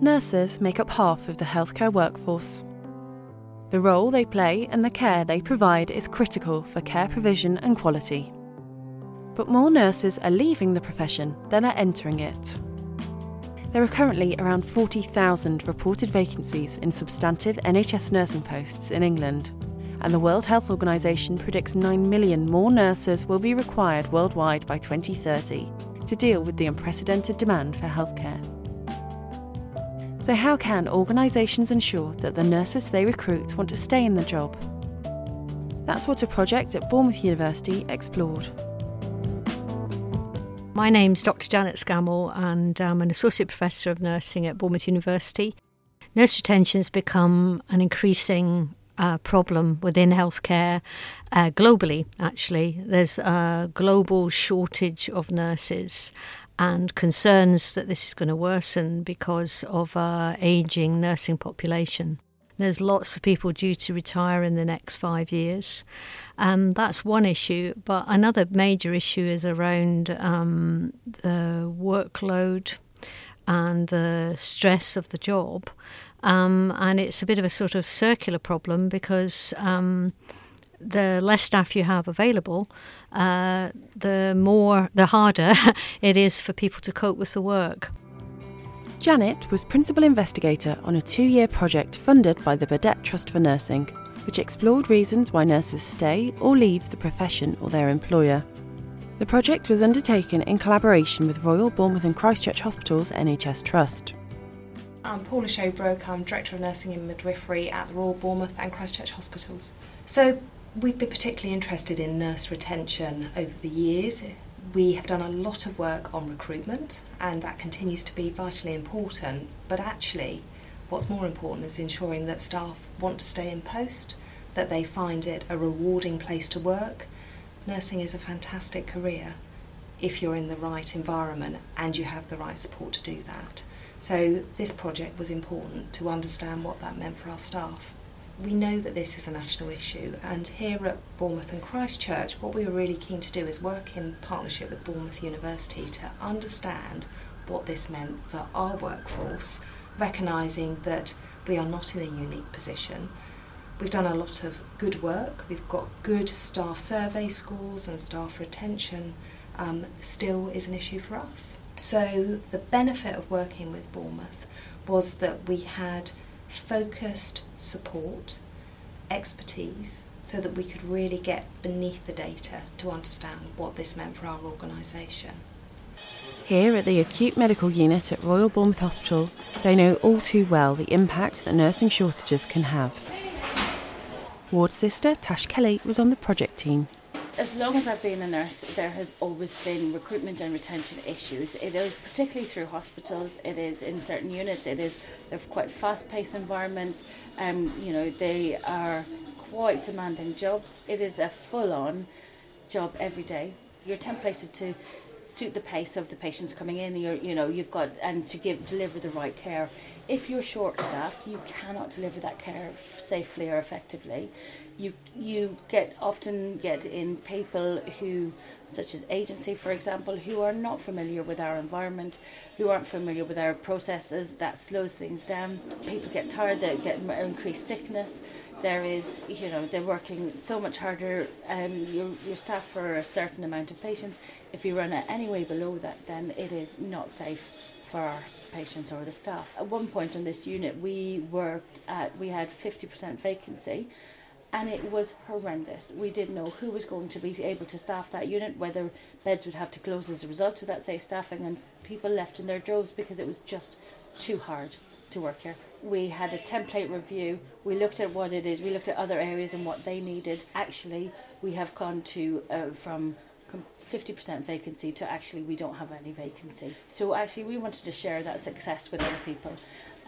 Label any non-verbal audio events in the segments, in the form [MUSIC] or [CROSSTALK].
Nurses make up half of the healthcare workforce. The role they play and the care they provide is critical for care provision and quality. But more nurses are leaving the profession than are entering it. There are currently around 40,000 reported vacancies in substantive NHS nursing posts in England, and the World Health Organization predicts 9 million more nurses will be required worldwide by 2030 to deal with the unprecedented demand for healthcare. So, how can organisations ensure that the nurses they recruit want to stay in the job? That's what a project at Bournemouth University explored. My name's Dr. Janet Scammell, and I'm an Associate Professor of Nursing at Bournemouth University. Nurse retention has become an increasing uh, problem within healthcare uh, globally, actually. There's a global shortage of nurses, and concerns that this is going to worsen because of our ageing nursing population. There's lots of people due to retire in the next five years. Um, that's one issue, but another major issue is around um, the workload and the stress of the job. Um, and it's a bit of a sort of circular problem because um, the less staff you have available, uh, the more, the harder [LAUGHS] it is for people to cope with the work. Janet was principal investigator on a two year project funded by the Burdett Trust for Nursing, which explored reasons why nurses stay or leave the profession or their employer. The project was undertaken in collaboration with Royal Bournemouth and Christchurch Hospitals NHS Trust. I'm Paula Shobbrook, I'm Director of Nursing and Midwifery at the Royal Bournemouth and Christchurch Hospitals. So, We've been particularly interested in nurse retention over the years. We have done a lot of work on recruitment, and that continues to be vitally important. But actually, what's more important is ensuring that staff want to stay in post, that they find it a rewarding place to work. Nursing is a fantastic career if you're in the right environment and you have the right support to do that. So, this project was important to understand what that meant for our staff we know that this is a national issue, and here at Bournemouth and Christchurch, what we were really keen to do is work in partnership with Bournemouth University to understand what this meant for our workforce, recognising that we are not in a unique position. We've done a lot of good work, we've got good staff survey scores, and staff retention um, still is an issue for us. So, the benefit of working with Bournemouth was that we had focused support, expertise, so that we could really get beneath the data to understand what this meant for our organisation. Here at the Acute Medical Unit at Royal Bournemouth Hospital, they know all too well the impact that nursing shortages can have. Ward sister Tash Kelly was on the project team as long as I've been a nurse, there has always been recruitment and retention issues. It is particularly through hospitals. It is in certain units. It is they're quite fast-paced environments. Um, you know they are quite demanding jobs. It is a full-on job every day. You're templated to suit the pace of the patients coming in. You're, you know, you've got and to give deliver the right care. If you're short-staffed, you cannot deliver that care safely or effectively. You you get often get in people who, such as agency, for example, who are not familiar with our environment, who aren't familiar with our processes. That slows things down. People get tired. They get increased sickness there is, you know, they're working so much harder. Um, your, your staff for a certain amount of patients. If you run it any way below that, then it is not safe for our patients or the staff. At one point on this unit, we worked at, we had 50% vacancy and it was horrendous. We didn't know who was going to be able to staff that unit, whether beds would have to close as a result of that safe staffing, and people left in their droves because it was just too hard to work here. We had a template review. We looked at what it is. We looked at other areas and what they needed. Actually, we have gone to uh, from 50% vacancy to actually we don't have any vacancy. So actually, we wanted to share that success with other people.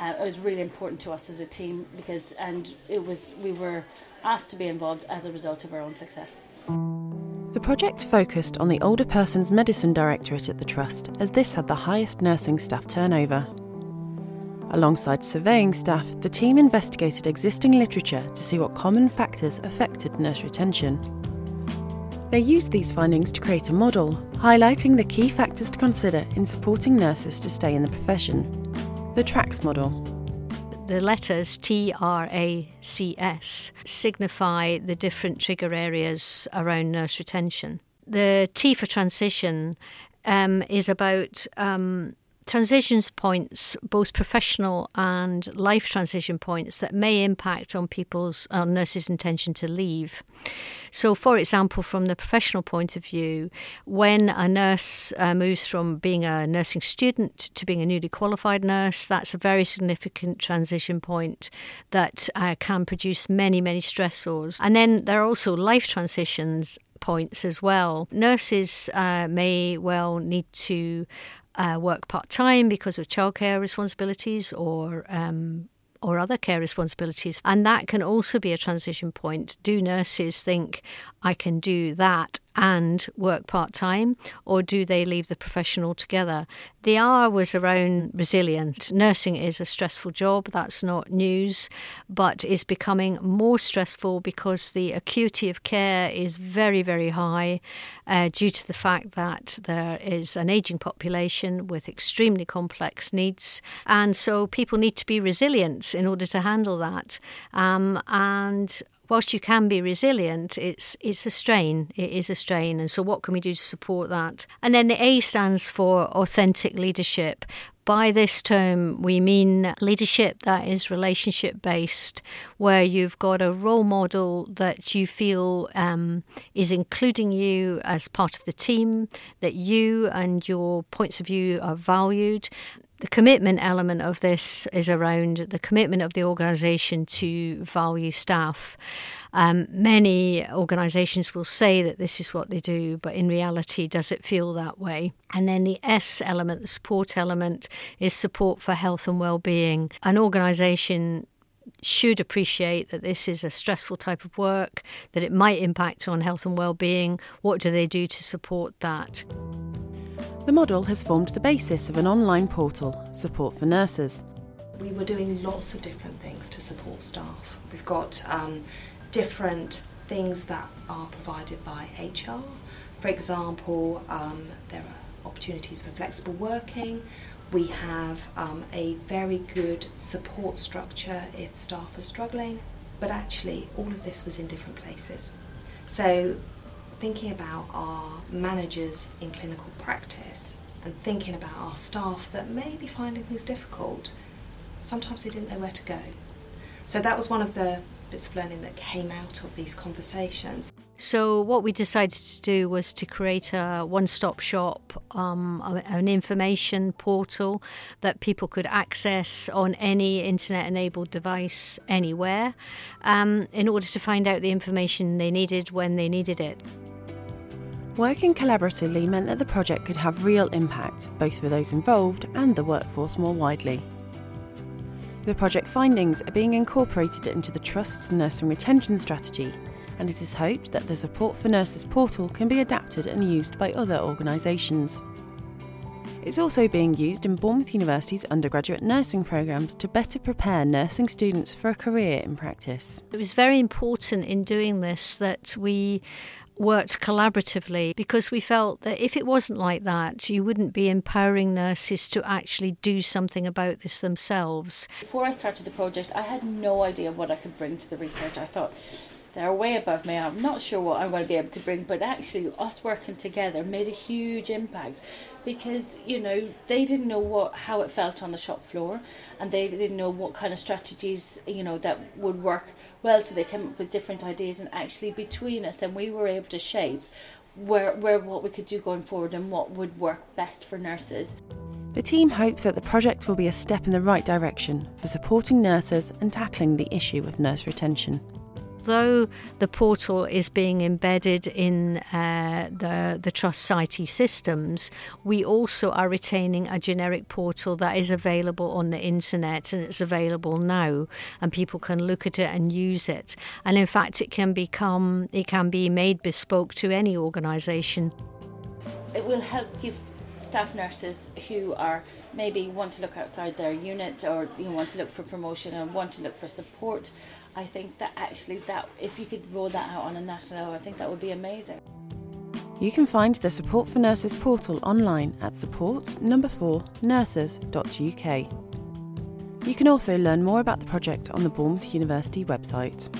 Uh, it was really important to us as a team because, and it was we were asked to be involved as a result of our own success. The project focused on the Older Persons Medicine Directorate at the Trust, as this had the highest nursing staff turnover. Alongside surveying staff, the team investigated existing literature to see what common factors affected nurse retention. They used these findings to create a model, highlighting the key factors to consider in supporting nurses to stay in the profession. The TRACS model. The letters T R A C S signify the different trigger areas around nurse retention. The T for transition um, is about um, transitions points, both professional and life transition points that may impact on people's on nurses' intention to leave. So, for example, from the professional point of view, when a nurse uh, moves from being a nursing student to being a newly qualified nurse, that's a very significant transition point that uh, can produce many, many stressors. And then there are also life transitions points as well. Nurses uh, may well need to uh, work part time because of childcare responsibilities or um, or other care responsibilities. And that can also be a transition point. Do nurses think I can do that and work part time, or do they leave the profession altogether? The R was around resilience. Nursing is a stressful job, that's not news, but is becoming more stressful because the acuity of care is very, very high uh, due to the fact that there is an ageing population with extremely complex needs. And so people need to be resilient in order to handle that. Um, and whilst you can be resilient, it's it's a strain. It is a strain, and so what can we do to support that? And then the A stands for authentic leadership. By this term, we mean leadership that is relationship based, where you've got a role model that you feel um, is including you as part of the team, that you and your points of view are valued, the commitment element of this is around the commitment of the organisation to value staff. Um, many organisations will say that this is what they do, but in reality, does it feel that way? And then the S element, the support element, is support for health and well-being. An organisation should appreciate that this is a stressful type of work, that it might impact on health and well-being. What do they do to support that? The model has formed the basis of an online portal, Support for Nurses. We were doing lots of different things to support staff. We've got um, different things that are provided by HR. For example, um, there are opportunities for flexible working. We have um, a very good support structure if staff are struggling, but actually, all of this was in different places. So thinking about our managers in clinical practice and thinking about our staff that may be finding things difficult, sometimes they didn't know where to go. So that was one of the bits of learning that came out of these conversations. So, what we decided to do was to create a one stop shop, um, an information portal that people could access on any internet enabled device anywhere um, in order to find out the information they needed when they needed it. Working collaboratively meant that the project could have real impact, both for those involved and the workforce more widely. The project findings are being incorporated into the Trust's nursing retention strategy, and it is hoped that the Support for Nurses portal can be adapted and used by other organisations. It's also being used in Bournemouth University's undergraduate nursing programmes to better prepare nursing students for a career in practice. It was very important in doing this that we worked collaboratively because we felt that if it wasn't like that, you wouldn't be empowering nurses to actually do something about this themselves. Before I started the project, I had no idea what I could bring to the research. I thought, they're way above me. I'm not sure what I'm going to be able to bring, but actually, us working together made a huge impact because you know they didn't know what how it felt on the shop floor, and they didn't know what kind of strategies you know that would work well. So they came up with different ideas, and actually between us, then we were able to shape where where what we could do going forward and what would work best for nurses. The team hope that the project will be a step in the right direction for supporting nurses and tackling the issue of nurse retention although the portal is being embedded in uh, the, the Trust IT systems, we also are retaining a generic portal that is available on the internet and it's available now and people can look at it and use it. And in fact, it can become, it can be made bespoke to any organisation. It will help give staff nurses who are maybe want to look outside their unit or you know, want to look for promotion and want to look for support I think that actually that if you could roll that out on a national level, I think that would be amazing. You can find the Support for Nurses portal online at support number 4 nurses.uk. You can also learn more about the project on the Bournemouth University website.